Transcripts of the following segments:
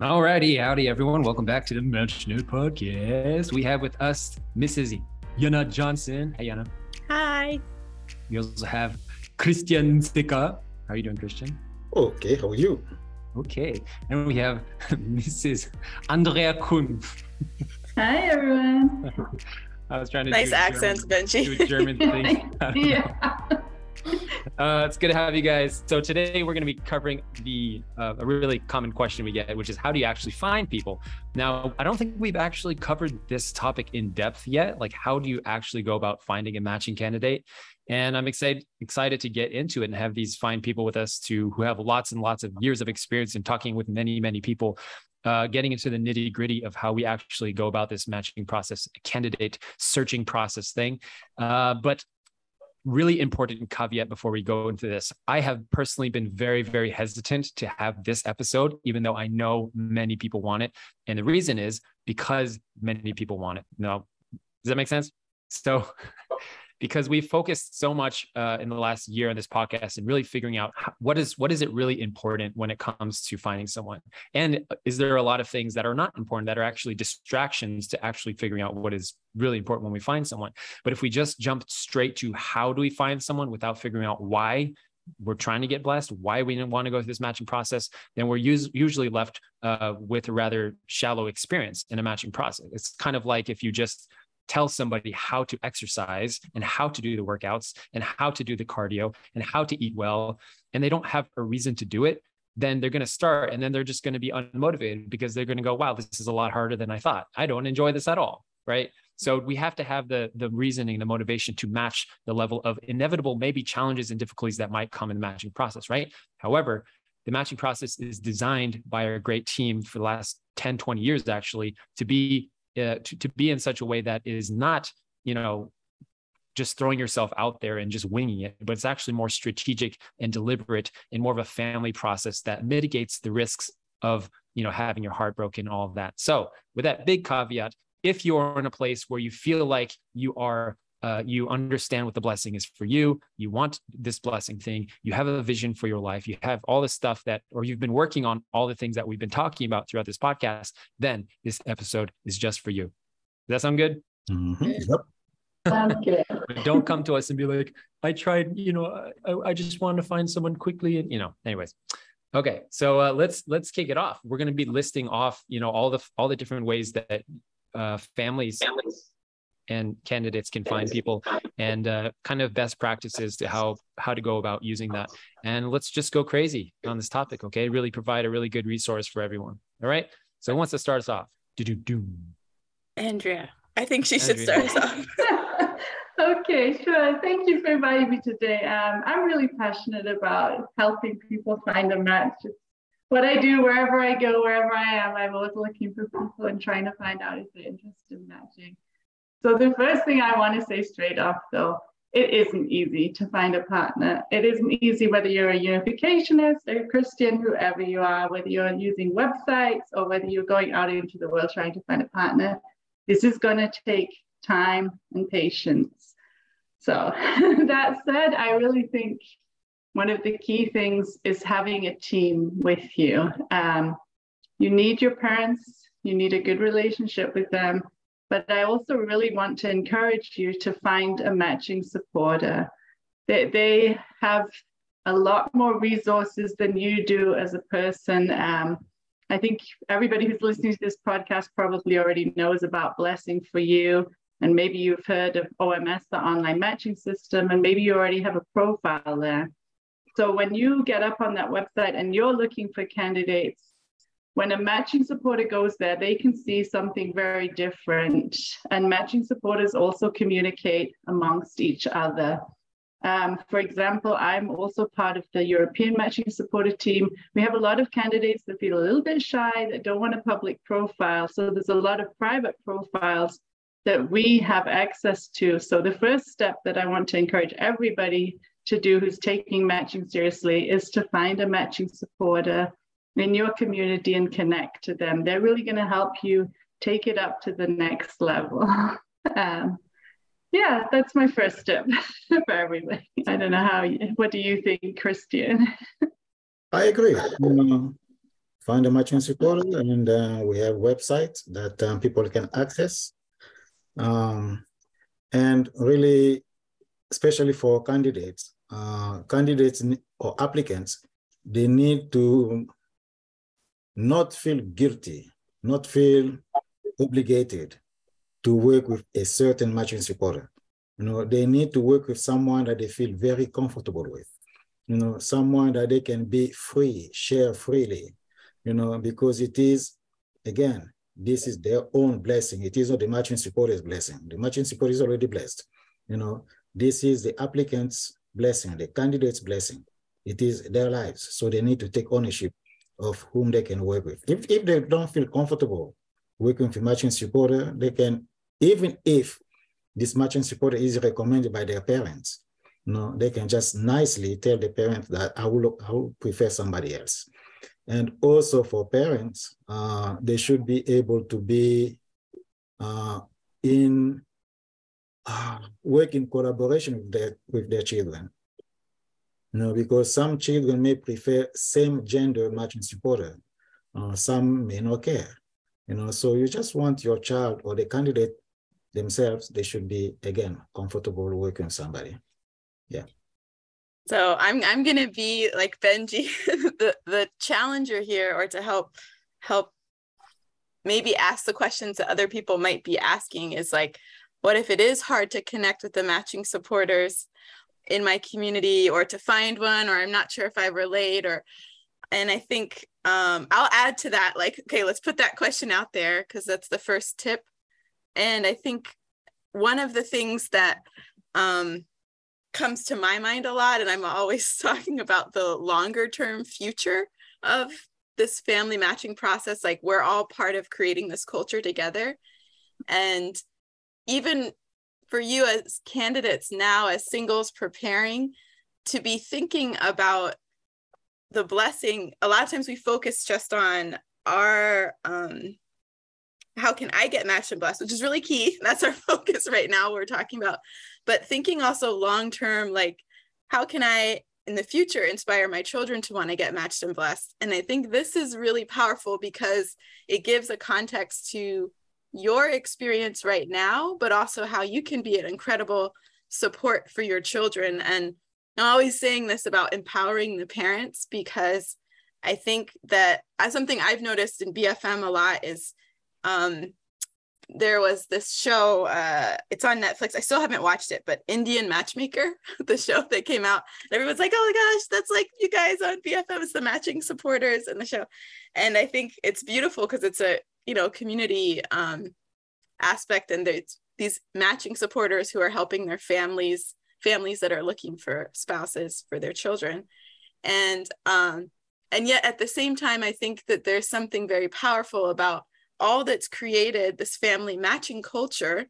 Alrighty, howdy everyone. Welcome back to the Match Note Podcast. We have with us Mrs. Yana Johnson. Hey Yana. Hi. We also have Christian Sika. How are you doing, Christian? Okay, how are you? Okay. And we have Mrs. Andrea Kuhn. Hi everyone. I was trying to nice do accents, German, Benji. do a German thing. yeah. Uh, it's good to have you guys. So today we're going to be covering the uh, a really common question we get, which is how do you actually find people? Now, I don't think we've actually covered this topic in depth yet. Like, how do you actually go about finding a matching candidate? And I'm excited excited to get into it and have these fine people with us to who have lots and lots of years of experience in talking with many many people. Uh, getting into the nitty gritty of how we actually go about this matching process, candidate searching process thing. Uh, but really important caveat before we go into this. I have personally been very, very hesitant to have this episode, even though I know many people want it. And the reason is because many people want it. No, does that make sense? So, because we've focused so much uh, in the last year on this podcast and really figuring out how, what is what is it really important when it comes to finding someone and is there a lot of things that are not important that are actually distractions to actually figuring out what is really important when we find someone but if we just jump straight to how do we find someone without figuring out why we're trying to get blessed, why we didn't want to go through this matching process, then we're us- usually left uh, with a rather shallow experience in a matching process. It's kind of like if you just tell somebody how to exercise and how to do the workouts and how to do the cardio and how to eat well, and they don't have a reason to do it, then they're going to start and then they're just going to be unmotivated because they're going to go, wow, this is a lot harder than I thought. I don't enjoy this at all. Right. So we have to have the the reasoning, the motivation to match the level of inevitable maybe challenges and difficulties that might come in the matching process, right? However, the matching process is designed by our great team for the last 10, 20 years actually to be uh, to, to be in such a way that is not, you know, just throwing yourself out there and just winging it, but it's actually more strategic and deliberate and more of a family process that mitigates the risks of, you know, having your heart broken, all of that. So with that big caveat, if you're in a place where you feel like you are uh, you understand what the blessing is for you. You want this blessing thing. You have a vision for your life. You have all the stuff that or you've been working on all the things that we've been talking about throughout this podcast. Then this episode is just for you. Does that sound good? Mm-hmm. Yep. Sounds good. don't come to us and be like i tried you know i, I just wanted to find someone quickly and you know anyways. Okay so uh, let's let's kick it off. We're going to be listing off you know all the all the different ways that uh, families and candidates can find people and uh, kind of best practices to how how to go about using that and let's just go crazy on this topic okay really provide a really good resource for everyone all right so who wants to start us off Do-do-do. Andrea. I think she should start us off. okay, sure. Thank you for inviting me today. Um, I'm really passionate about helping people find a match. It's what I do wherever I go, wherever I am. I'm always looking for people and trying to find out if they're interested in matching. So the first thing I want to say straight off, though, it isn't easy to find a partner. It isn't easy whether you're a unificationist a Christian, whoever you are, whether you're using websites or whether you're going out into the world trying to find a partner. This is going to take time and patience. So, that said, I really think one of the key things is having a team with you. Um, you need your parents, you need a good relationship with them, but I also really want to encourage you to find a matching supporter. They, they have a lot more resources than you do as a person. Um, I think everybody who's listening to this podcast probably already knows about Blessing for You. And maybe you've heard of OMS, the online matching system, and maybe you already have a profile there. So when you get up on that website and you're looking for candidates, when a matching supporter goes there, they can see something very different. And matching supporters also communicate amongst each other. Um, for example, I'm also part of the European Matching Supporter team. We have a lot of candidates that feel a little bit shy, that don't want a public profile. So there's a lot of private profiles that we have access to. So the first step that I want to encourage everybody to do who's taking matching seriously is to find a matching supporter in your community and connect to them. They're really going to help you take it up to the next level. um, yeah, that's my first step for everybody. I don't know how. You, what do you think, Christian? I agree. Uh, find a matching supporter, and uh, we have websites that um, people can access. Um, and really, especially for candidates, uh, candidates or applicants, they need to not feel guilty, not feel obligated to work with a certain matching supporter. You know, they need to work with someone that they feel very comfortable with. You know, someone that they can be free, share freely. You know, because it is, again, this is their own blessing. It is not the matching supporter's blessing. The matching supporter is already blessed. You know, this is the applicant's blessing, the candidate's blessing. It is their lives. So they need to take ownership of whom they can work with. If, if they don't feel comfortable working with a matching supporter, they can, even if this matching supporter is recommended by their parents, you know, they can just nicely tell the parent that I will, I will prefer somebody else. And also for parents, uh, they should be able to be uh, in uh, work in collaboration with their, with their children. You know, because some children may prefer same gender matching supporter, uh, some may not care. You know, so you just want your child or the candidate themselves, they should be again comfortable working with somebody. Yeah. So I'm I'm gonna be like Benji, the the challenger here, or to help help maybe ask the questions that other people might be asking is like, what if it is hard to connect with the matching supporters in my community or to find one, or I'm not sure if I relate or and I think um, I'll add to that, like, okay, let's put that question out there because that's the first tip. And I think one of the things that um, comes to my mind a lot and i'm always talking about the longer term future of this family matching process like we're all part of creating this culture together and even for you as candidates now as singles preparing to be thinking about the blessing a lot of times we focus just on our um how can I get matched and blessed, which is really key. That's our focus right now. We're talking about, but thinking also long term, like how can I in the future inspire my children to want to get matched and blessed? And I think this is really powerful because it gives a context to your experience right now, but also how you can be an incredible support for your children. And I'm always saying this about empowering the parents because I think that as something I've noticed in BFM a lot is um, there was this show uh it's on netflix. I still haven't watched it but indian matchmaker the show that came out. And everyone's like oh my gosh that's like you guys on bfm it's the matching supporters in the show. And i think it's beautiful because it's a you know community um aspect and there's these matching supporters who are helping their families families that are looking for spouses for their children and um and yet at the same time i think that there's something very powerful about all that's created this family matching culture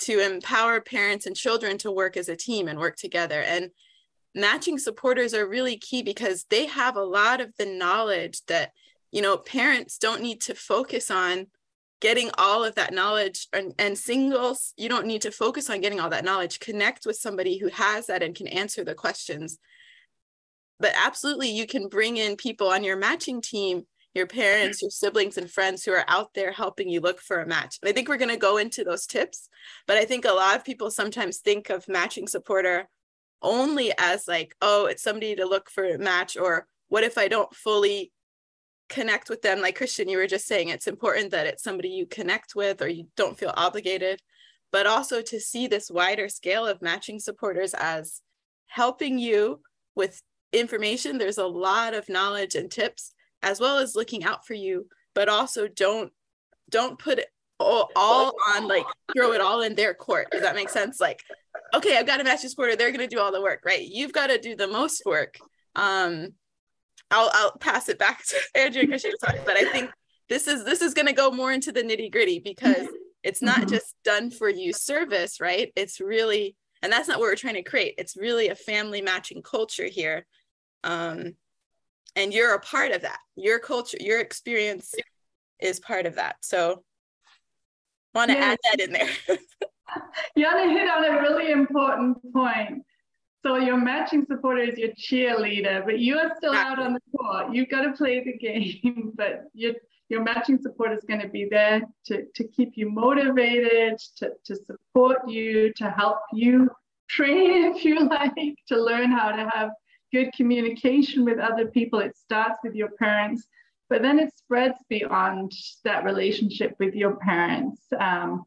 to empower parents and children to work as a team and work together. And matching supporters are really key because they have a lot of the knowledge that, you know, parents don't need to focus on getting all of that knowledge and, and singles, you don't need to focus on getting all that knowledge. Connect with somebody who has that and can answer the questions. But absolutely, you can bring in people on your matching team your parents, your siblings, and friends who are out there helping you look for a match. And I think we're going to go into those tips, but I think a lot of people sometimes think of matching supporter only as like, oh, it's somebody to look for a match, or what if I don't fully connect with them? Like Christian, you were just saying, it's important that it's somebody you connect with or you don't feel obligated, but also to see this wider scale of matching supporters as helping you with information. There's a lot of knowledge and tips as well as looking out for you but also don't don't put it all, all on like throw it all in their court. Does that make sense? Like okay i've got a match supporter. They're going to do all the work right? You've got to do the most work. Um i'll i'll pass it back to andrea because she's talking but i think this is this is going to go more into the nitty gritty because it's not mm-hmm. just done for you service right? It's really and that's not what we're trying to create. It's really a family matching culture here. Um and you're a part of that. Your culture your experience is part of that. So want to add that in there? Yana hit on a really important point So your matching supporter is your cheerleader, but you are still out on the court. You've got to play the game, but your your matching support is going to be there to, to keep you motivated, to, to support you, to help you train, if you like, to learn how to have good communication with other people. It starts with your parents, but then it spreads beyond that relationship with your parents. Um,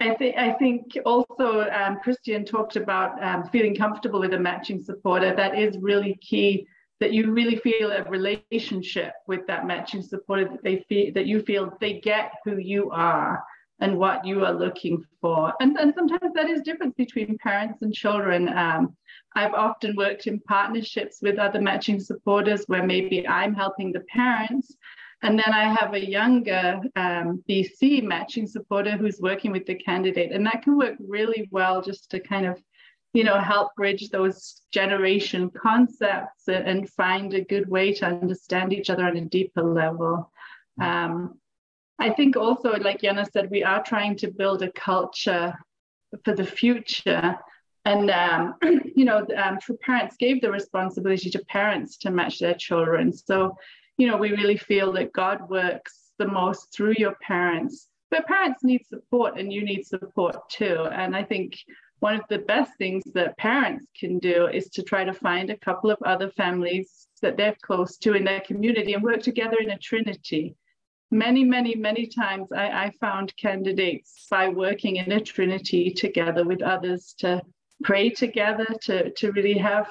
I think I think also um, Christian talked about um, feeling comfortable with a matching supporter. That is really key. That you really feel a relationship with that matching supporter. That they feel that you feel they get who you are and what you are looking for. And then sometimes that is different between parents and children. Um, I've often worked in partnerships with other matching supporters where maybe I'm helping the parents. And then I have a younger um, BC matching supporter who's working with the candidate. And that can work really well just to kind of, you know, help bridge those generation concepts and find a good way to understand each other on a deeper level. Um, I think also, like Yana said, we are trying to build a culture for the future. And, um, you know, um, True Parents gave the responsibility to parents to match their children. So, you know, we really feel that God works the most through your parents. But parents need support and you need support too. And I think one of the best things that parents can do is to try to find a couple of other families that they're close to in their community and work together in a trinity many, many, many times I, I found candidates by working in a trinity together with others to pray together, to, to really have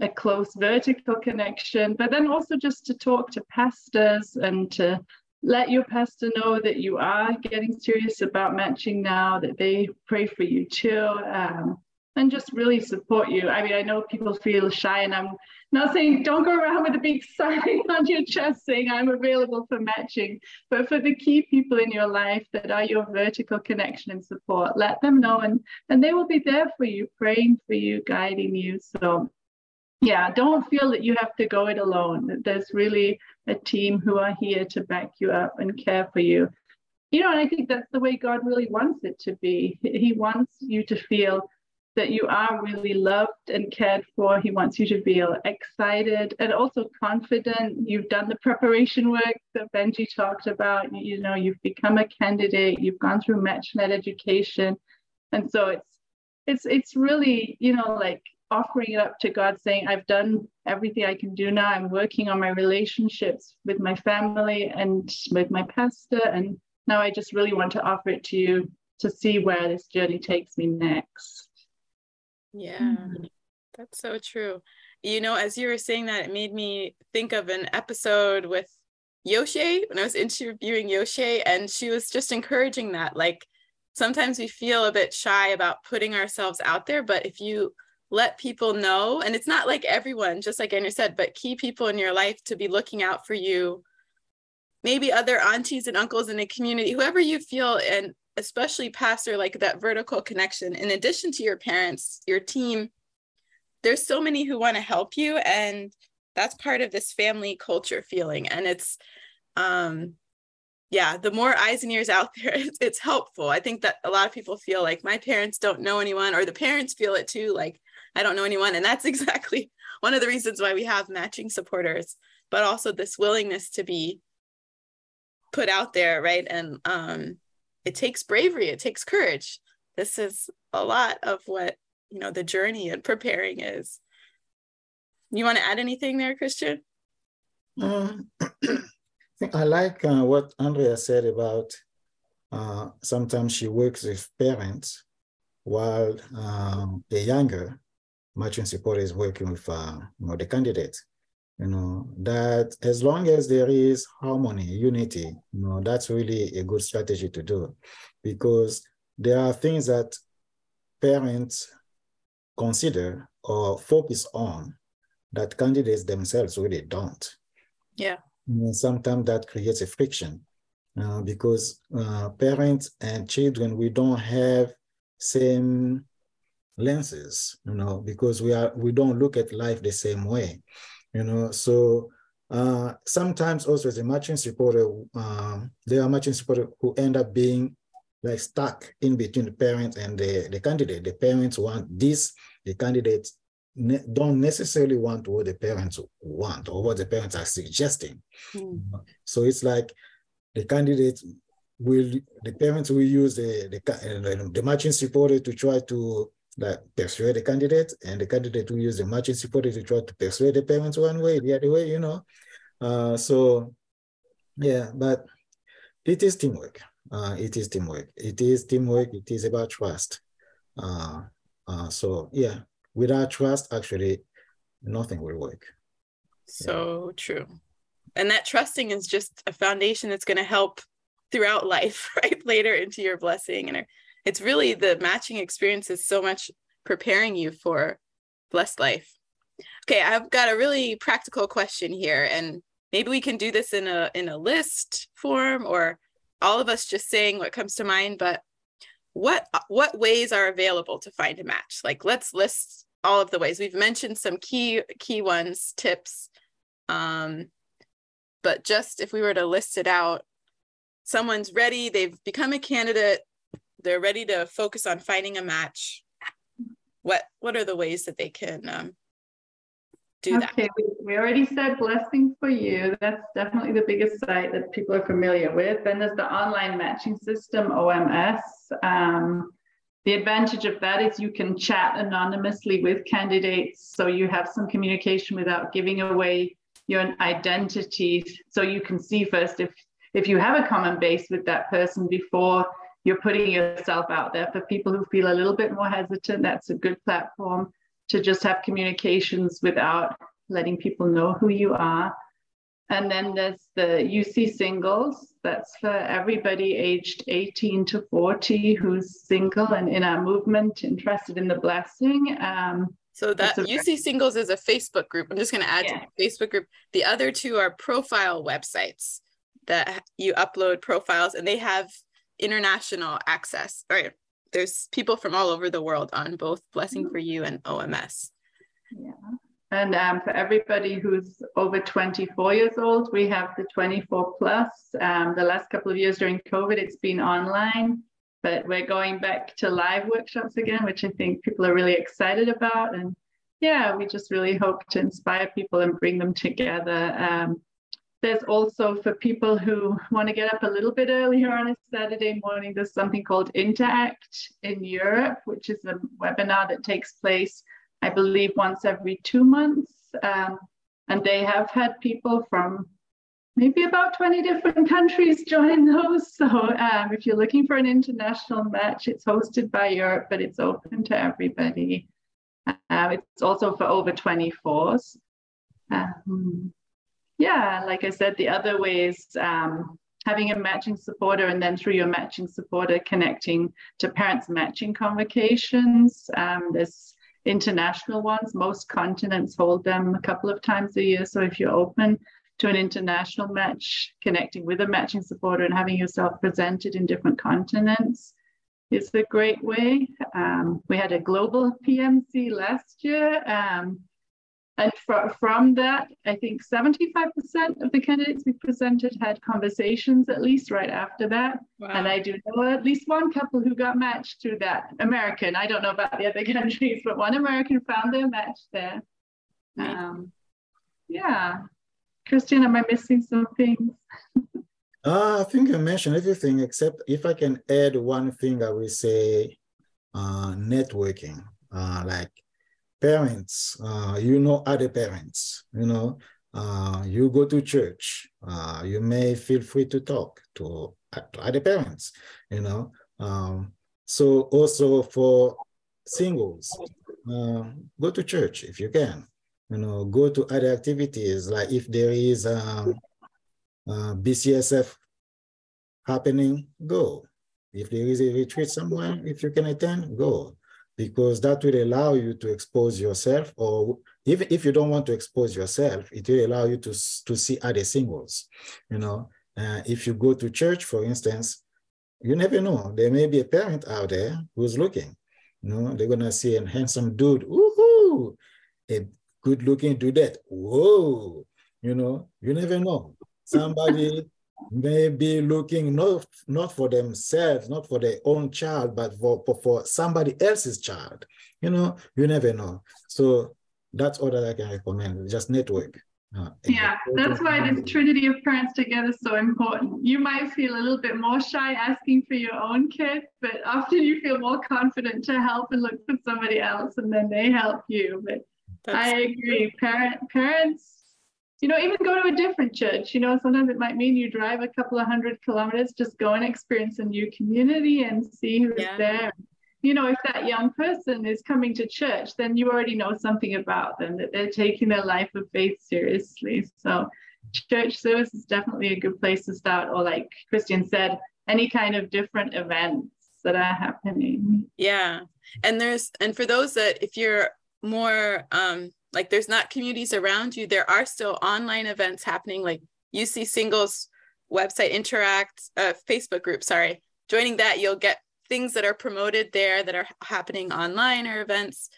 a close vertical connection, but then also just to talk to pastors and to let your pastor know that you are getting serious about matching now, that they pray for you too. Um, and just really support you. I mean, I know people feel shy, and I'm not saying don't go around with a big sign on your chest saying I'm available for matching, but for the key people in your life that are your vertical connection and support, let them know, and and they will be there for you, praying for you, guiding you. So. Yeah, don't feel that you have to go it alone. There's really a team who are here to back you up and care for you you know, and I think that's the way God really wants it to be. He wants you to feel that you are really loved and cared for. He wants you to feel excited and also confident. You've done the preparation work that Benji talked about. You know, you've become a candidate, you've gone through MatchNet education. And so it's it's it's really, you know, like offering it up to God, saying, I've done everything I can do now. I'm working on my relationships with my family and with my pastor. And now I just really want to offer it to you to see where this journey takes me next. Yeah, that's so true. You know, as you were saying that, it made me think of an episode with Yoshi when I was interviewing Yoshi, and she was just encouraging that. Like, sometimes we feel a bit shy about putting ourselves out there, but if you let people know, and it's not like everyone, just like Andrew said, but key people in your life to be looking out for you, maybe other aunties and uncles in the community, whoever you feel and especially pastor like that vertical connection. In addition to your parents your team there's so many who want to help you and that's part of this family culture feeling and it's um yeah the more eyes and ears out there it's, it's helpful. I think that a lot of people feel like my parents don't know anyone or the parents feel it too like i don't know anyone. And that's exactly one of the reasons why we have matching supporters but also this willingness to be put out there right? And um it takes bravery. It takes courage. This is a lot of what you know the journey and preparing is. You want to add anything there christian? Um, i like uh, what andrea said about uh, sometimes she works with parents while um, the younger matching support is working with uh, you know, the candidates you know, that as long as there is harmony, unity, you know, that's really a good strategy to do because there are things that parents consider or focus on that candidates themselves really don't. Yeah. And sometimes that creates a friction uh, because uh, parents and children, we don't have same lenses, you know, because we are we don't look at life the same way you know, so uh, sometimes also as a matching supporter, um, there are matching supporters who end up being like stuck in between the parents and the, the candidate. The parents want this, the candidates ne- don't necessarily want what the parents want or what the parents are suggesting. Mm. So it's like the candidate will, the parents will use the the, the matching supporter to try to like persuade the candidate, and the candidate will use the matching supporter to try to persuade the parents one way, the other way, you know. Uh, so yeah, but it is teamwork. Uh, it is teamwork. It is teamwork. It is about trust. Uh, uh, so yeah, without trust, actually, nothing will work. So true. And that trusting is just a foundation that's going to help throughout life, right? Later into your blessing. And it's really the matching experience is so much preparing you for blessed life. Okay, I've got a really practical question here, and maybe we can do this in a in a list form or all of us just saying what comes to mind, but what what ways are available to find a match? Like let's list all of the ways. We've mentioned some key key ones, tips. Um, but just if we were to list it out, someone's ready, they've become a candidate, they're ready to focus on finding a match. What what are the ways that they can um, do okay, that? We, we already said blessing for you. That's definitely the biggest site that people are familiar with. Then there's the online matching system, OMS. Um, the advantage of that is you can chat anonymously with candidates, so you have some communication without giving away your identity. So you can see first if if you have a common base with that person before you're putting yourself out there. For people who feel a little bit more hesitant, that's a good platform to just have communications without letting people know who you are. And then there's the UC singles. That's for everybody aged 18 to 40 who's single and in our movement, interested in the blessing. Um, so that UC Singles is a Facebook group. I'm just going to add yeah. to the Facebook group. The other two are profile websites that you upload profiles, and they have international access. Right? There's people from all over the world on both Blessing for You and OMS. Yeah. And um, for everybody who's over 24 years old, we have the 24 plus. Um, the last couple of years during COVID, it's been online, but we're going back to live workshops again, which I think people are really excited about. And yeah, we just really hope to inspire people and bring them together. Um, there's also for people who want to get up a little bit earlier on a Saturday morning, there's something called Interact in Europe, which is a webinar that takes place I believe, once every two months. Um, and they have had people from maybe about 20 different countries join those. So um, if you're looking for an international match, it's hosted by Europe, but it's open to everybody. Uh, it's also for over 24s. Um, yeah, like I said, the other ways um, having a matching supporter and then through your matching supporter connecting to parents matching convocations. Um, there's international ones. Most continents hold them a couple of times a year. So if you're open to an international match, connecting with a matching supporter and having yourself presented in different continents is a great way. Um, we had a global PMC last year. Um, and fr- from that, I think 75% of the candidates we presented had conversations at least right after that. Wow. And I do know at least one couple who got matched through that. American, I don't know about the other countries, but one American found their match there. Um, yeah. Christian, am I missing something? uh, I think you mentioned everything, except if I can add one thing, I will say uh, networking. Uh, like parents, uh, you know other parents, you know, uh, you go to church, uh, you may feel free to talk to, to other parents, you know. Um, so also for singles, uh, go to church if you can, you know, go to other activities, like if there is um, uh, BCSF happening, go. If there is a retreat somewhere, if you can attend, go because that will allow you to expose yourself or even if you don't want to expose yourself it will allow you to, to see other singles you know. Uh, if you go to church for instance you never know. There may be a parent out there who's looking you know. They're gonna see a handsome dude woohoo a good looking dude whoa you know. You never know. Somebody may be looking not, not for themselves, not for their own child, but for, for somebody else's child. You know, you never know. So that's all that I can recommend. Just network. Uh, yeah, that's why this trinity of parents together is so important. You might feel a little bit more shy asking for your own kid, but often you feel more confident to help and look for somebody else, and then they help you. But that's I agree, parent parents. You know, even go to a different church. You know, sometimes it might mean you drive a couple of hundred kilometers, just go and experience a new community and see who's yeah. there you know, if that young person is coming to church, then you already know something about them, that they're taking their life of faith seriously. So, church service is definitely a good place to start, or like Christian said, any kind of different events that are happening. Yeah. And there's, and for those that, if you're more, um, like there's not communities around you, there are still online events happening, like UC Singles website interact, uh, Facebook group, sorry. Joining that, you'll get things that are promoted there that are happening online or events.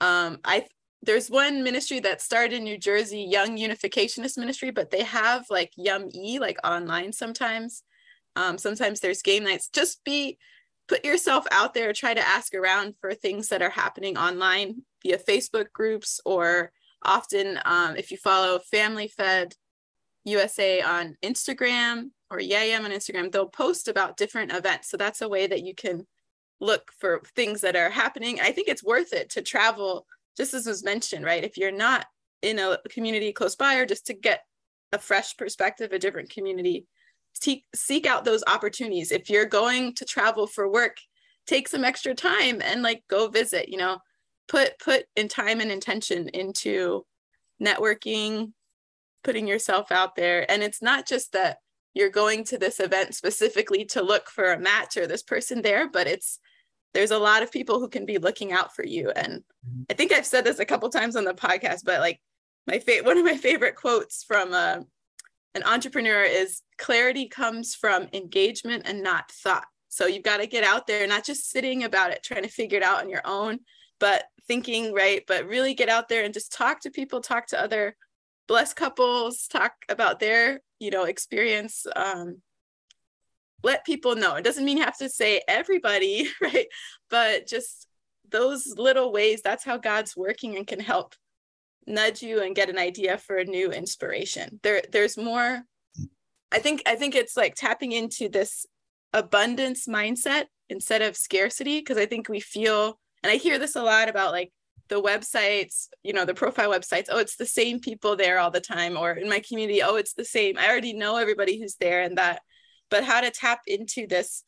Um, I there's one ministry that started in New Jersey, Young Unificationist Ministry, but they have like Yum E like online sometimes. Um, sometimes there's game nights. Just be put yourself out there. Try to ask around for things that are happening online via Facebook groups or often um, if you follow Family Fed USA on Instagram, or YAYAM on Instagram, they'll post about different events. So that's a way that you can look for things that are happening. I think it's worth it to travel, just as was mentioned, right? If you're not in a community close by or just to get a fresh perspective, a different community, seek, seek out those opportunities. If you're going to travel for work, take some extra time and like go visit, you know, put put in time and intention into networking, putting yourself out there. And it's not just that you're going to this event specifically to look for a match or this person there, but it's there's a lot of people who can be looking out for you. And mm-hmm. I think I've said this a couple times on the podcast, but like my fa- one of my favorite quotes from uh, an entrepreneur is clarity comes from engagement and not thought. So you've got to get out there, not just sitting about it, trying to figure it out on your own, but thinking, right? But really get out there and just talk to people, talk to other blessed couples, talk about their you know experience um, let people know. It doesn't mean you have to say everybody right? But just those little ways that's how god's working and can help nudge you and get an idea for a new inspiration. There there's more. I think i think it's like tapping into this abundance mindset instead of scarcity because i think we feel and i hear this a lot about like the websites, you know, the profile websites, oh, it's the same people there all the time, or in my community, oh, it's the same. I already know everybody who's there and that. But how to tap into this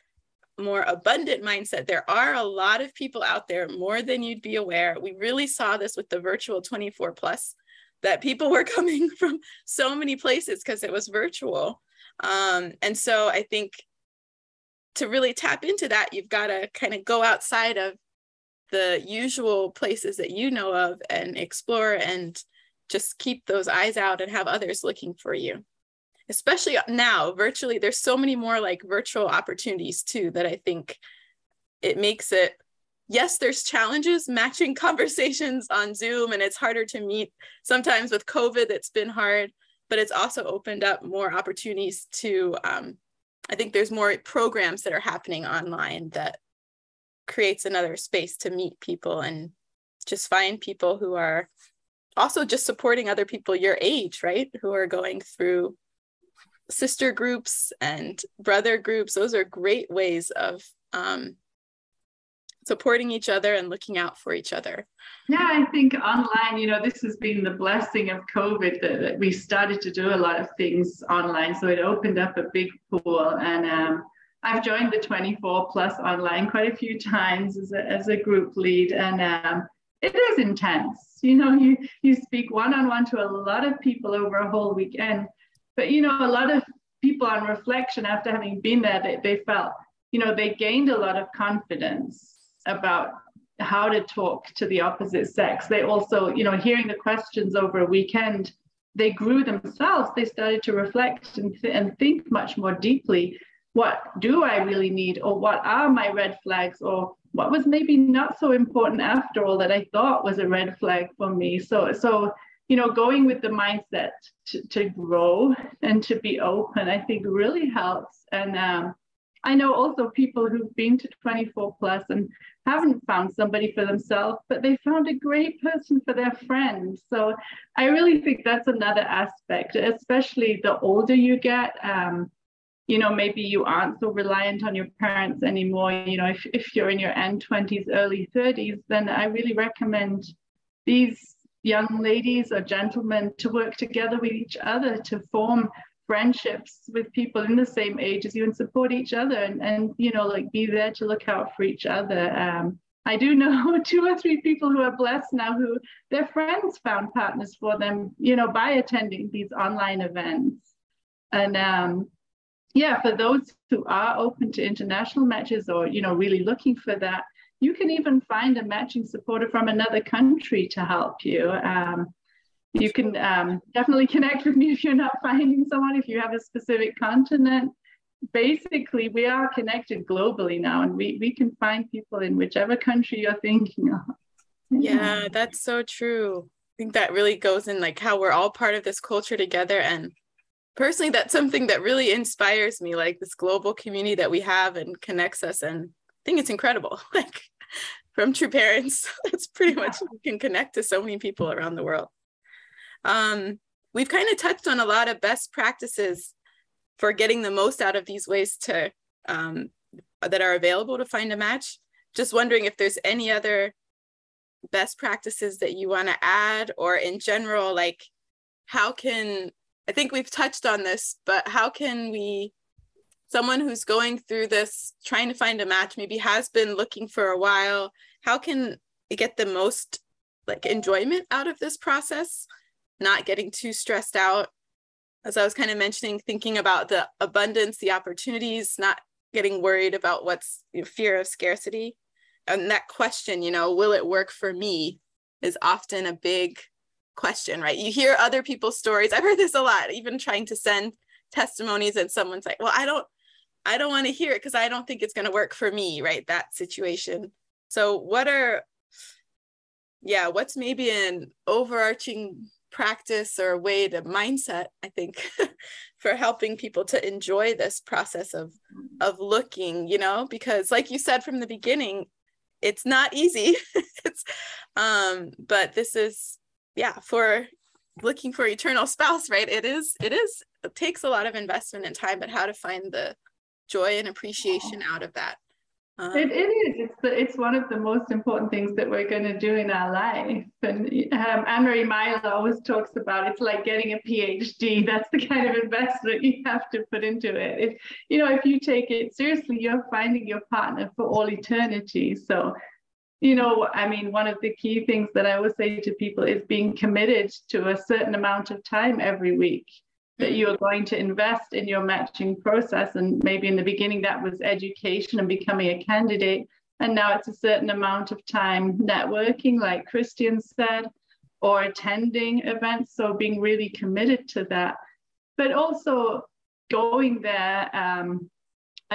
more abundant mindset. There are a lot of people out there, more than you'd be aware. We really saw this with the virtual 24 plus, that people were coming from so many places because it was virtual. Um, and so I think to really tap into that, you've got to kind of go outside of the usual places that you know of and explore and just keep those eyes out and have others looking for you. Especially now virtually there's so many more like virtual opportunities too that i think it makes it yes there's challenges matching conversations on zoom and it's harder to meet sometimes with covid it's been hard but it's also opened up more opportunities to um, i think there's more programs that are happening online that creates another space to meet people and just find people who are also just supporting other people your age, right? Who are going through sister groups and brother groups. Those are great ways of um, supporting each other and looking out for each other. Yeah, I think online, you know, this has been the blessing of COVID that, that we started to do a lot of things online. So it opened up a big pool and um, I've joined the 24 plus online quite a few times as a, as a group lead, and um, it is intense. You know, you you speak one on one to a lot of people over a whole weekend, but you know, a lot of people on reflection after having been there, they, they felt, you know, they gained a lot of confidence about how to talk to the opposite sex. They also, you know, hearing the questions over a weekend, they grew themselves. They started to reflect and, th- and think much more deeply what do I really need, or what are my red flags, or what was maybe not so important after all that I thought was a red flag for me. So, so you know, going with the mindset to, to grow and to be open, I think really helps. And um, I know also people who've been to 24 plus and haven't found somebody for themselves, but they found a great person for their friend. So I really think that's another aspect, especially the older you get. Um, you know, maybe you aren't so reliant on your parents anymore. You know, if, if you're in your end 20s, early 30s, then I really recommend these young ladies or gentlemen to work together with each other to form friendships with people in the same age as you and support each other and, and you know like be there to look out for each other um, i do know two or three people who are blessed now who their friends found partners for them you know by attending these online events and um, yeah for those who are open to international matches or you know really looking for that you can even find a matching supporter from another country to help you um, you can um, definitely connect with me if you're not finding someone, if you have a specific continent. Basically, we are connected globally now, and we, we can find people in whichever country you're thinking of. Yeah, that's so true. I think that really goes in like how we're all part of this culture together. And personally, that's something that really inspires me, like this global community that we have and connects us. And I think it's incredible. Like from true parents, that's pretty much you can connect to so many people around the world. Um, we've kind of touched on a lot of best practices for getting the most out of these ways to um, that are available to find a match. Just wondering if there's any other best practices that you want to add, or in general, like how can I think we've touched on this, but how can we someone who's going through this trying to find a match maybe has been looking for a while how can it get the most like enjoyment out of this process not getting too stressed out. As I was kind of mentioning, thinking about the abundance, the opportunities, not getting worried about what's you know, fear of scarcity. And that question, you know, will it work for me is often a big question, right? You hear other people's stories. I've heard this a lot, even trying to send testimonies and someone's like, well, I don't, I don't want to hear it because I don't think it's going to work for me, right? That situation. So what are, yeah, what's maybe an overarching practice or way to mindset i think for helping people to enjoy this process of of looking you know because like you said from the beginning it's not easy it's um but this is yeah for looking for eternal spouse right it is it is it takes a lot of investment and time but how to find the joy and appreciation out of that um, it, it is. It's the, it's one of the most important things that we're going to do in our life. And um, Anne-Marie Myler always talks about it's like getting a PhD. That's the kind of investment you have to put into it. If you know, if you take it seriously, you're finding your partner for all eternity. So, you know, I mean, one of the key things that I always say to people is being committed to a certain amount of time every week that you are going to invest in your matching process. And maybe in the beginning that was education and becoming a candidate. And now it's a certain amount of time networking, like Christian said, or attending events. So being really committed to that, but also going there um,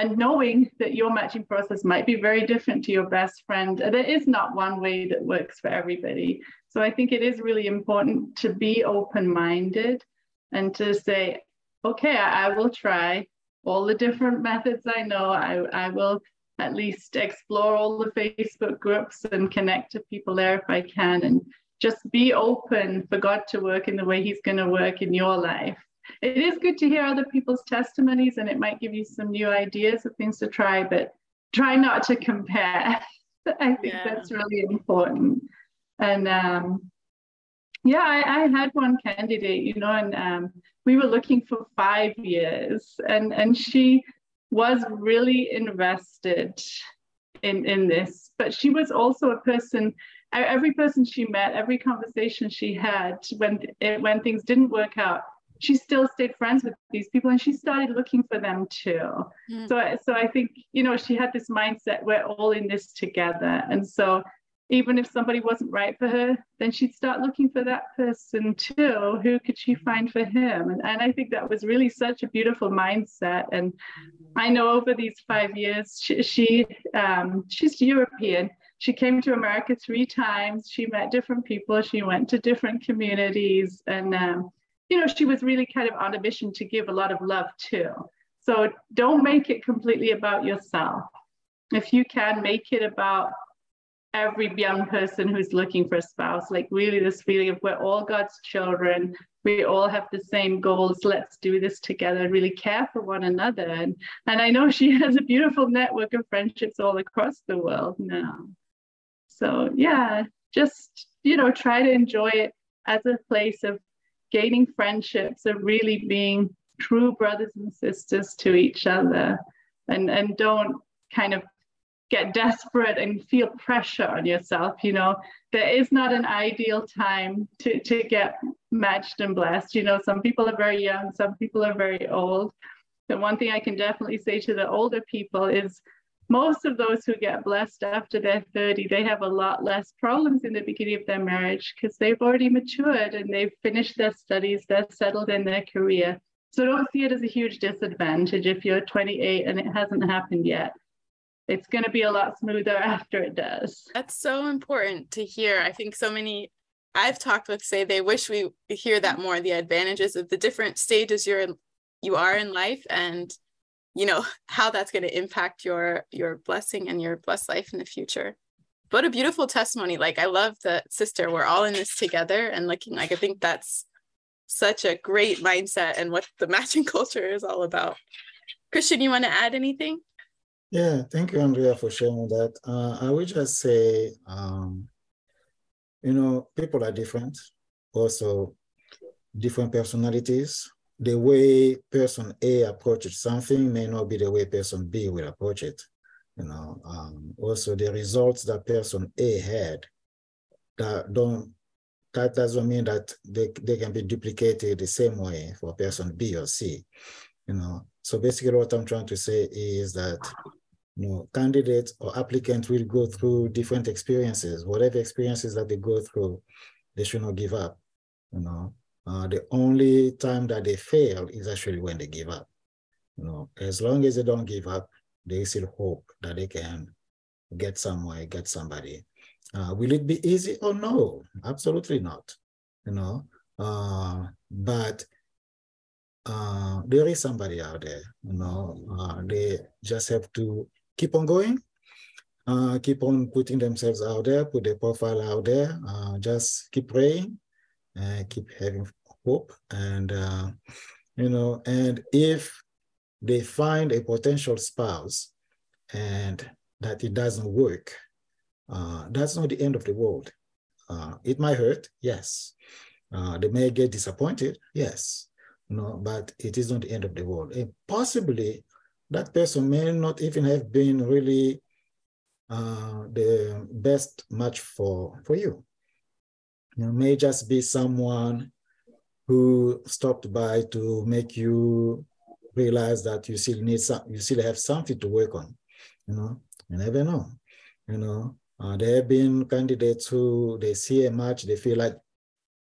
and knowing that your matching process might be very different to your best friend. There is not one way that works for everybody. So I think it is really important to be open minded and to say, okay, I, will try all the different methods I know. I, I will at least explore all the Facebook groups and connect to people there if I can and just be open for God to work in the way He's going to work in your life. It is good to hear other people's testimonies and it might give you some new ideas of things to try, but try not to compare. I think yeah. that's really important. And um, yeah, I, I, had one candidate, you know, and um, we were looking for five years, and and she was really invested in in this, but she was also a person. Every person she met, every conversation she had, when it, when things didn't work out, she still stayed friends with these people, and she started looking for them too. Mm. So so I think you know she had this mindset: we're all in this together, and so even if somebody wasn't right for her, then she'd start looking for that person too. Who could she find for him? And, and I think that was really such a beautiful mindset. And I know over these five years, she, she um, she's European. She came to America three times. She met different people. She went to different communities, and um, you know, she was really kind of on a mission to give a lot of love too. So don't make it completely about yourself. If you can, make it about every young person who's looking for a spouse, like really this feeling of we're all God's children, we all have the same goals, let's do this together, really care for one another. And, and I know she has a beautiful network of friendships all across the world now. So yeah, just, you know, try to enjoy it as a place of gaining friendships, of really being true brothers and sisters to each other. And, and don't kind of get desperate and feel pressure on yourself you know. There is not an ideal time to to get matched and blessed you know. Some people are very young some people are very old. The one thing i can definitely say to the older people is most of those who get blessed after they're 30 they have a lot less problems in the beginning of their marriage because they've already matured and they've finished their studies they're settled in their career so don't see it as a huge disadvantage if you're 28 and it hasn't happened yet it's going to be a lot smoother after it does. That's so important to hear. I think so many I've talked with say they wish we hear that more the advantages of the different stages you're you are in life and you know how that's going to impact your your blessing and your blessed life in the future. What a beautiful testimony. Like I love that sister we're all in this together and looking like I think that's such a great mindset and what the matching culture is all about. Christian, you want to add anything? Yeah, thank you, Andrea, for sharing that. Uh, I would just say, um, you know, people are different, also different personalities. The way person A approaches something may not be the way person B will approach it. You know, um, also the results that person A had that don't that doesn't mean that they, they can be duplicated the same way for person B or C. You know, so basically what I'm trying to say is that you know, candidates or applicants will go through different experiences. Whatever experiences that they go through, they should not give up. You know, uh, the only time that they fail is actually when they give up. You know, as long as they don't give up, they still hope that they can get somewhere, get somebody. Uh, will it be easy? Oh no, absolutely not. You know, uh, but uh, there is somebody out there. You know, uh, they just have to keep on going, uh, keep on putting themselves out there, put their profile out there, uh, just keep praying, keep having hope. And, uh, you know, and if they find a potential spouse and that it doesn't work, uh, that's not the end of the world. Uh, it might hurt, yes. Uh, they may get disappointed, yes. You know, but it is not the end of the world. And possibly that person may not even have been really uh, the best match for, for you. You know, may just be someone who stopped by to make you realize that you still need some, you still have something to work on. You know, you never know. You know, uh, there have been candidates who they see a match, they feel like,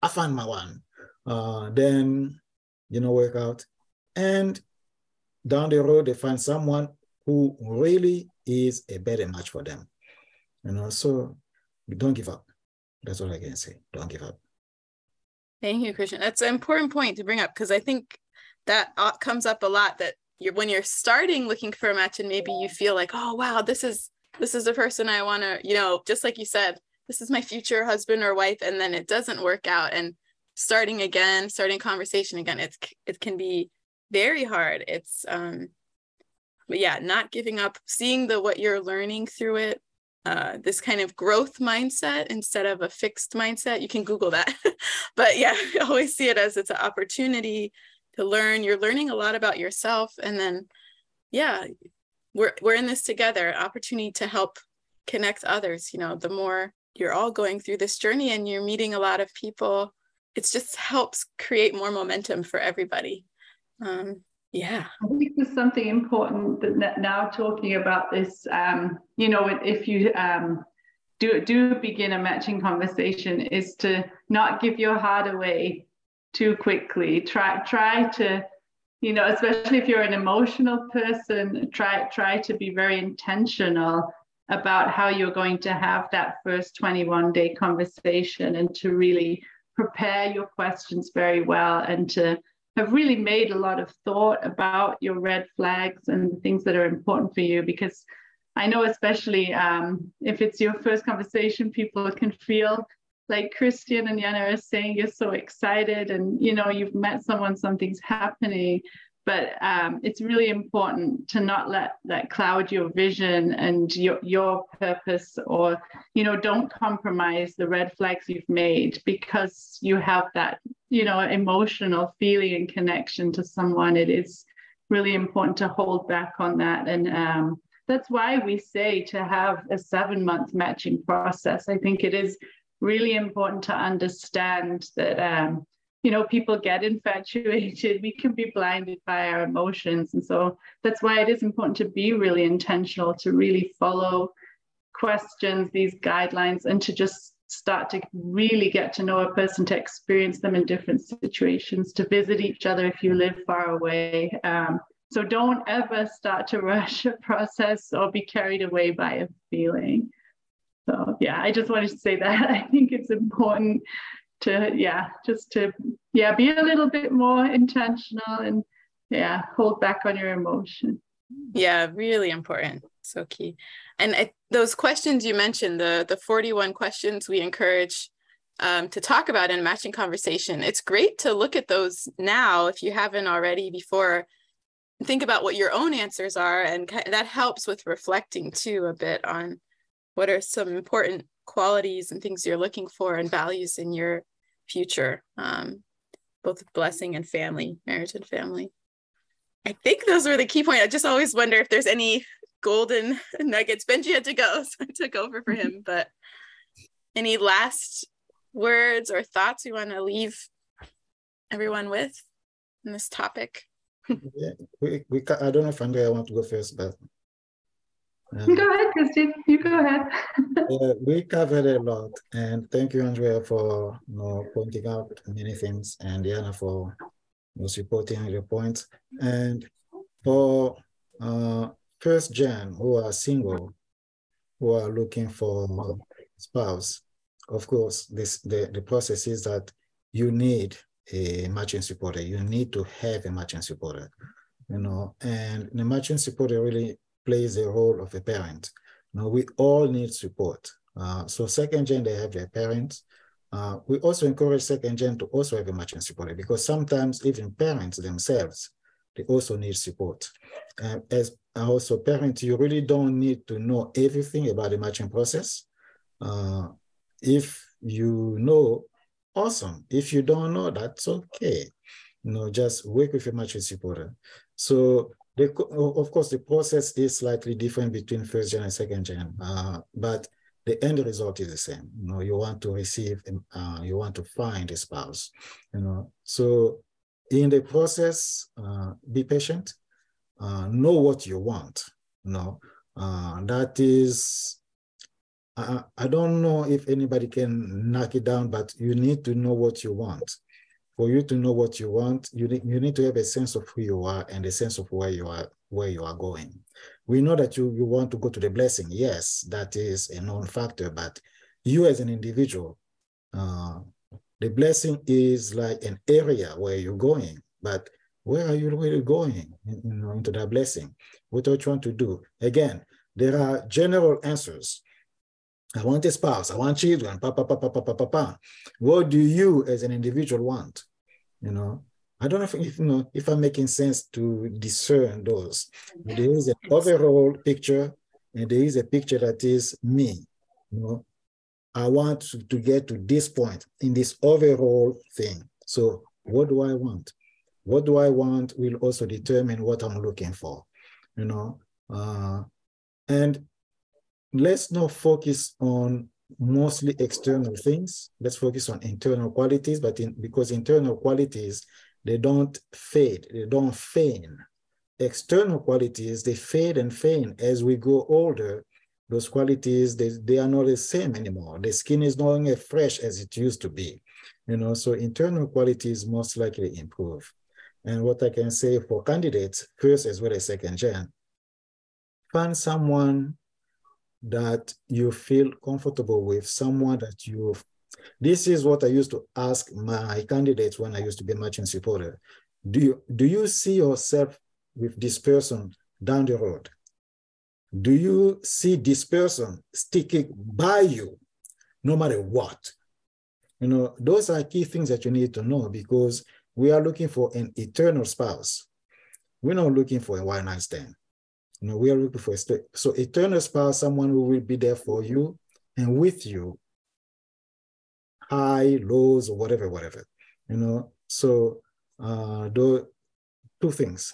I found my one. Uh, then, you know, work out. And down the road, they find someone who really is a better match for them. You know, so don't give up. That's all I can say. Don't give up. Thank you, Christian. That's an important point to bring up because I think that uh, comes up a lot that you're when you're starting looking for a match and maybe you feel like, oh wow, this is this is the person I want to, you know, just like you said, this is my future husband or wife, and then it doesn't work out. And starting again, starting conversation again, it's it can be very hard. It's um but yeah, not giving up, seeing the what you're learning through it, uh, this kind of growth mindset instead of a fixed mindset. You can Google that. but yeah, I always see it as it's an opportunity to learn. You're learning a lot about yourself. And then yeah, we're we're in this together, opportunity to help connect others. You know, the more you're all going through this journey and you're meeting a lot of people, it just helps create more momentum for everybody. Um, yeah. I think there's something important that now talking about this, um, you know, if you um, do do begin a matching conversation, is to not give your heart away too quickly. Try try to, you know, especially if you're an emotional person, try try to be very intentional about how you're going to have that first 21 day conversation and to really prepare your questions very well and to have really made a lot of thought about your red flags and the things that are important for you because I know especially um, if it's your first conversation, people can feel like Christian and Yana are saying, you're so excited and you know you've met someone, something's happening. But um, it's really important to not let that cloud your vision and your your purpose, or you know, don't compromise the red flags you've made because you have that you know emotional feeling and connection to someone. It is really important to hold back on that and um, that's why we say to have a seven month matching process. I think it is really important to understand that um, you know people get infatuated we can be blinded by our emotions and so that's why it is important to be really intentional to really follow questions these guidelines and to just start to really get to know a person to experience them in different situations to visit each other if you live far away um, so don't ever start to rush a process or be carried away by a feeling so yeah, I just wanted to say that I think it's important to yeah, just to yeah, be a little bit more intentional and yeah, hold back on your emotion. Yeah, really important. So key. And I, those questions you mentioned, the the 41 questions we encourage um, to talk about in matching conversation. It's great to look at those now if you haven't already before. Think about what your own answers are, and that helps with reflecting too a bit on what are some important qualities and things you're looking for and values in your future um, both blessing and family marriage and family i think those were the key points i just always wonder if there's any golden nuggets benji had to go so i took over for him but any last words or thoughts you want to leave everyone with in this topic yeah, we, we i don't know if andrea want to go first but um, go ahead, Christine. You go ahead. yeah, we covered a lot, and thank you, Andrea, for you know, pointing out many things, and Diana for you know, supporting your points. And for uh, first gen who are single, who are looking for spouse, of course, this the, the process is that you need a matching supporter. You need to have a matching supporter, you know, and the matching supporter really plays the role of a parent. You know, we all need support. Uh, so second gen, they have their parents. Uh, we also encourage second gen to also have a matching supporter because sometimes even parents themselves, they also need support. Uh, as also parents, you really don't need to know everything about the matching process. Uh, if you know, awesome. If you don't know, that's okay. You know, just work with a matching supporter. So the, of course, the process is slightly different between first gen and second gen, uh, but the end result is the same. You know, you want to receive, uh, you want to find a spouse. You know, so in the process, uh, be patient. Uh, know what you want. You know, uh, that is. I don't know if anybody can knock it down, but you need to know what you want for you to know what you want, you need, you need to have a sense of who you are and a sense of where you are where you are going. We know that you, you want to go to the blessing. Yes, that is a known factor, but you as an individual, uh, the blessing is like an area where you're going, but where are you really going you know, into that blessing? What are you trying to do? Again, there are general answers. I want a spouse, I want children, pa, pa, pa, pa, pa, pa, pa, pa. What do you as an individual want? You know, I don't know if, if you know if I'm making sense to discern those. There is an overall picture, and there is a picture that is me. You know, I want to, get to this point in this overall thing. So, what do I want? What do I want will also determine what I'm looking for. You know, uh, and let's not focus on mostly external things. Let's focus on internal qualities, but in, because internal qualities, they don't fade, they don't fade. External qualities, they fade and fade as we go older. Those qualities, they, they are not the same anymore. The skin is no longer fresh as it used to be. You know, so internal qualities most likely improve. And what I can say for candidates, first as well as second gen, find someone that you feel comfortable with, someone that you this is what I used to ask my candidates when I used to be a matching supporter. do you do you see yourself with this person down the road? Do you see this person sticking by you no matter what? You know, those are key things that you need to know because we are looking for an eternal spouse. We're not looking for a one night stand. You know, we are looking for a so eternal spouse, someone who will be there for you and with you, high, lows, or whatever, whatever. You know, so uh, do two things: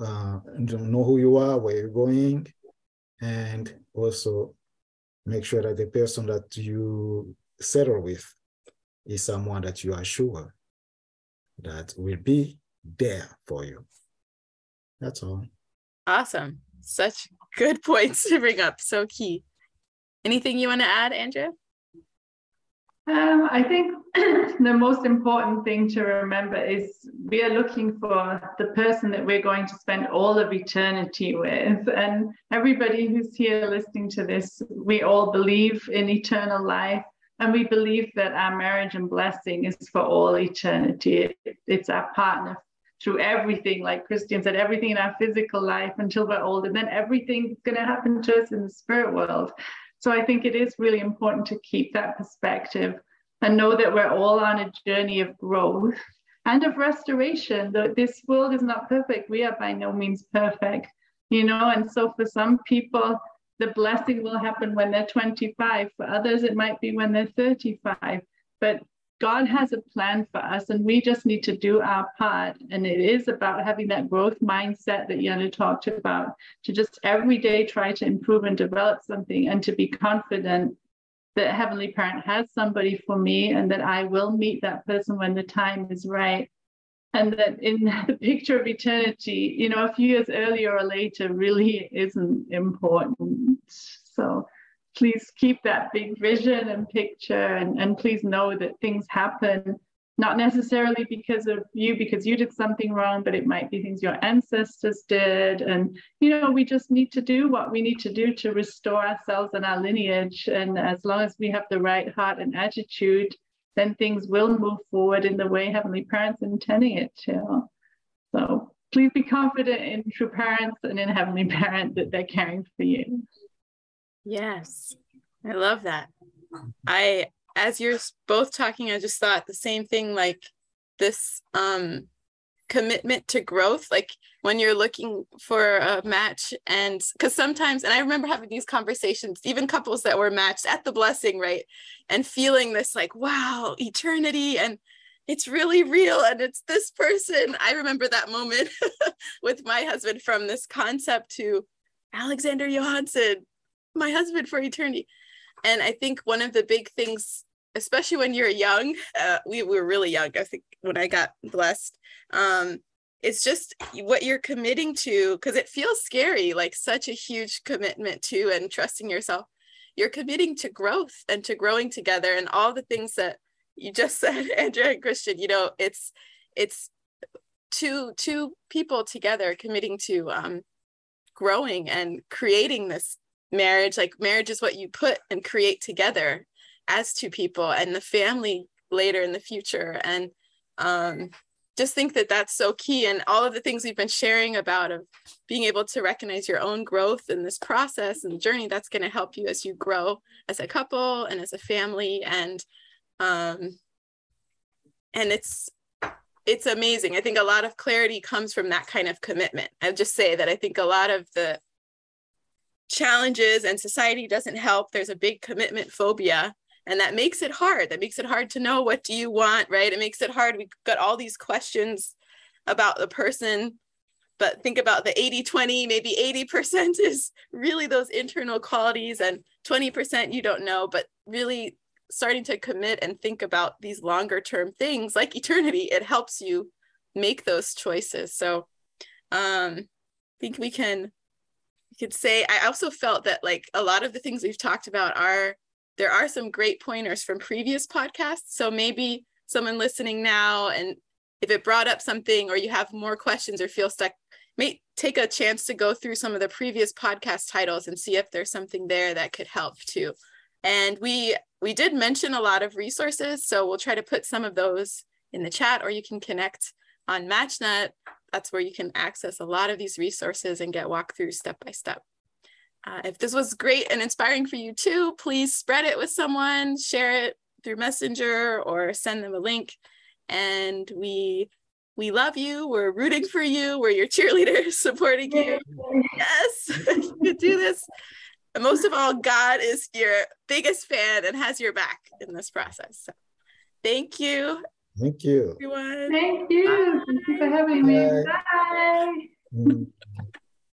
uh, know who you are, where you're going, and also make sure that the person that you settle with is someone that you are sure that will be there for you. That's all. Awesome. Such good points to bring up. So key. Anything you want to add, Andrea? Um, I think the most important thing to remember is we are looking for the person that we're going to spend all of eternity with. And everybody who's here listening to this, we all believe in eternal life. And we believe that our marriage and blessing is for all eternity. It, it's our partner through everything, like Christian said, everything in our physical life until we're old, and then everything's going to happen to us in the spirit world. So I think it is really important to keep that perspective and know that we're all on a journey of growth and of restoration. Though this world is not perfect, we are by no means perfect, you know. And so for some people, the blessing will happen when they're 25. For others, it might be when they're 35. But God has a plan for us, and we just need to do our part. And it is about having that growth mindset that Yana talked about to just every day try to improve and develop something and to be confident that Heavenly Parent has somebody for me and that I will meet that person when the time is right. And that in the picture of eternity, you know, a few years earlier or later really isn't important. So please keep that big vision and picture and, and please know that things happen. Not necessarily because of you because you did something wrong but it might be things your ancestors did. And you know we just need to do what we need to do to restore ourselves and our lineage. And as long as we have the right heart and attitude then things will move forward in the way heavenly parents intending it to. So please be confident in true parents and in heavenly parent that they're caring for you Yes, I love that. I, as you're both talking, I just thought the same thing like this um, commitment to growth. Like when you're looking for a match, and because sometimes, and I remember having these conversations, even couples that were matched at the blessing, right? And feeling this like, wow, eternity. And it's really real and it's this person. I remember that moment with my husband from this concept to Alexander Johansson my husband for eternity. And I think one of the big things, especially when you're young, uh, we, we were really young, I think when I got blessed, um, it's just what you're committing to because it feels scary, like such a huge commitment to and trusting yourself. You're committing to growth and to growing together and all the things that you just said, Andrea and Christian, you know, it's it's two two people together committing to um growing and creating this marriage like marriage is what you put and create together as two people and the family later in the future. And um, just think that that's so key. And all of the things we've been sharing about of being able to recognize your own growth in this process and journey that's going to help you as you grow as a couple and as a family. And um and it's it's amazing. I think a lot of clarity comes from that kind of commitment. I just say that i think a lot of the challenges and society doesn't help there's a big commitment phobia and that makes it hard. That makes it hard to know what do you want right? It makes it hard. We got all these questions about the person but think about the 80 20 maybe 80% is really those internal qualities and 20% you don't know but really starting to commit and think about these longer term things like eternity. It helps you make those choices. So um I think we can could say i also felt that like a lot of the things we've talked about are there are some great pointers from previous podcasts. So maybe someone listening now and if it brought up something or you have more questions or feel stuck may take a chance to go through some of the previous podcast titles and see if there's something there that could help too. And we we did mention a lot of resources so we'll try to put some of those in the chat or you can connect on MatchNet, that's where you can access a lot of these resources and get walked through step by step. Uh, if this was great and inspiring for you too, please spread it with someone, share it through Messenger or send them a link. And we we love you. We're rooting for you. We're your cheerleaders supporting you. Yes, you can do this. And most of all, God is your biggest fan and has your back in this process. So thank you. Thank you. Everyone. Thank you. Bye. Thank you for having Bye. me. Bye. Mm.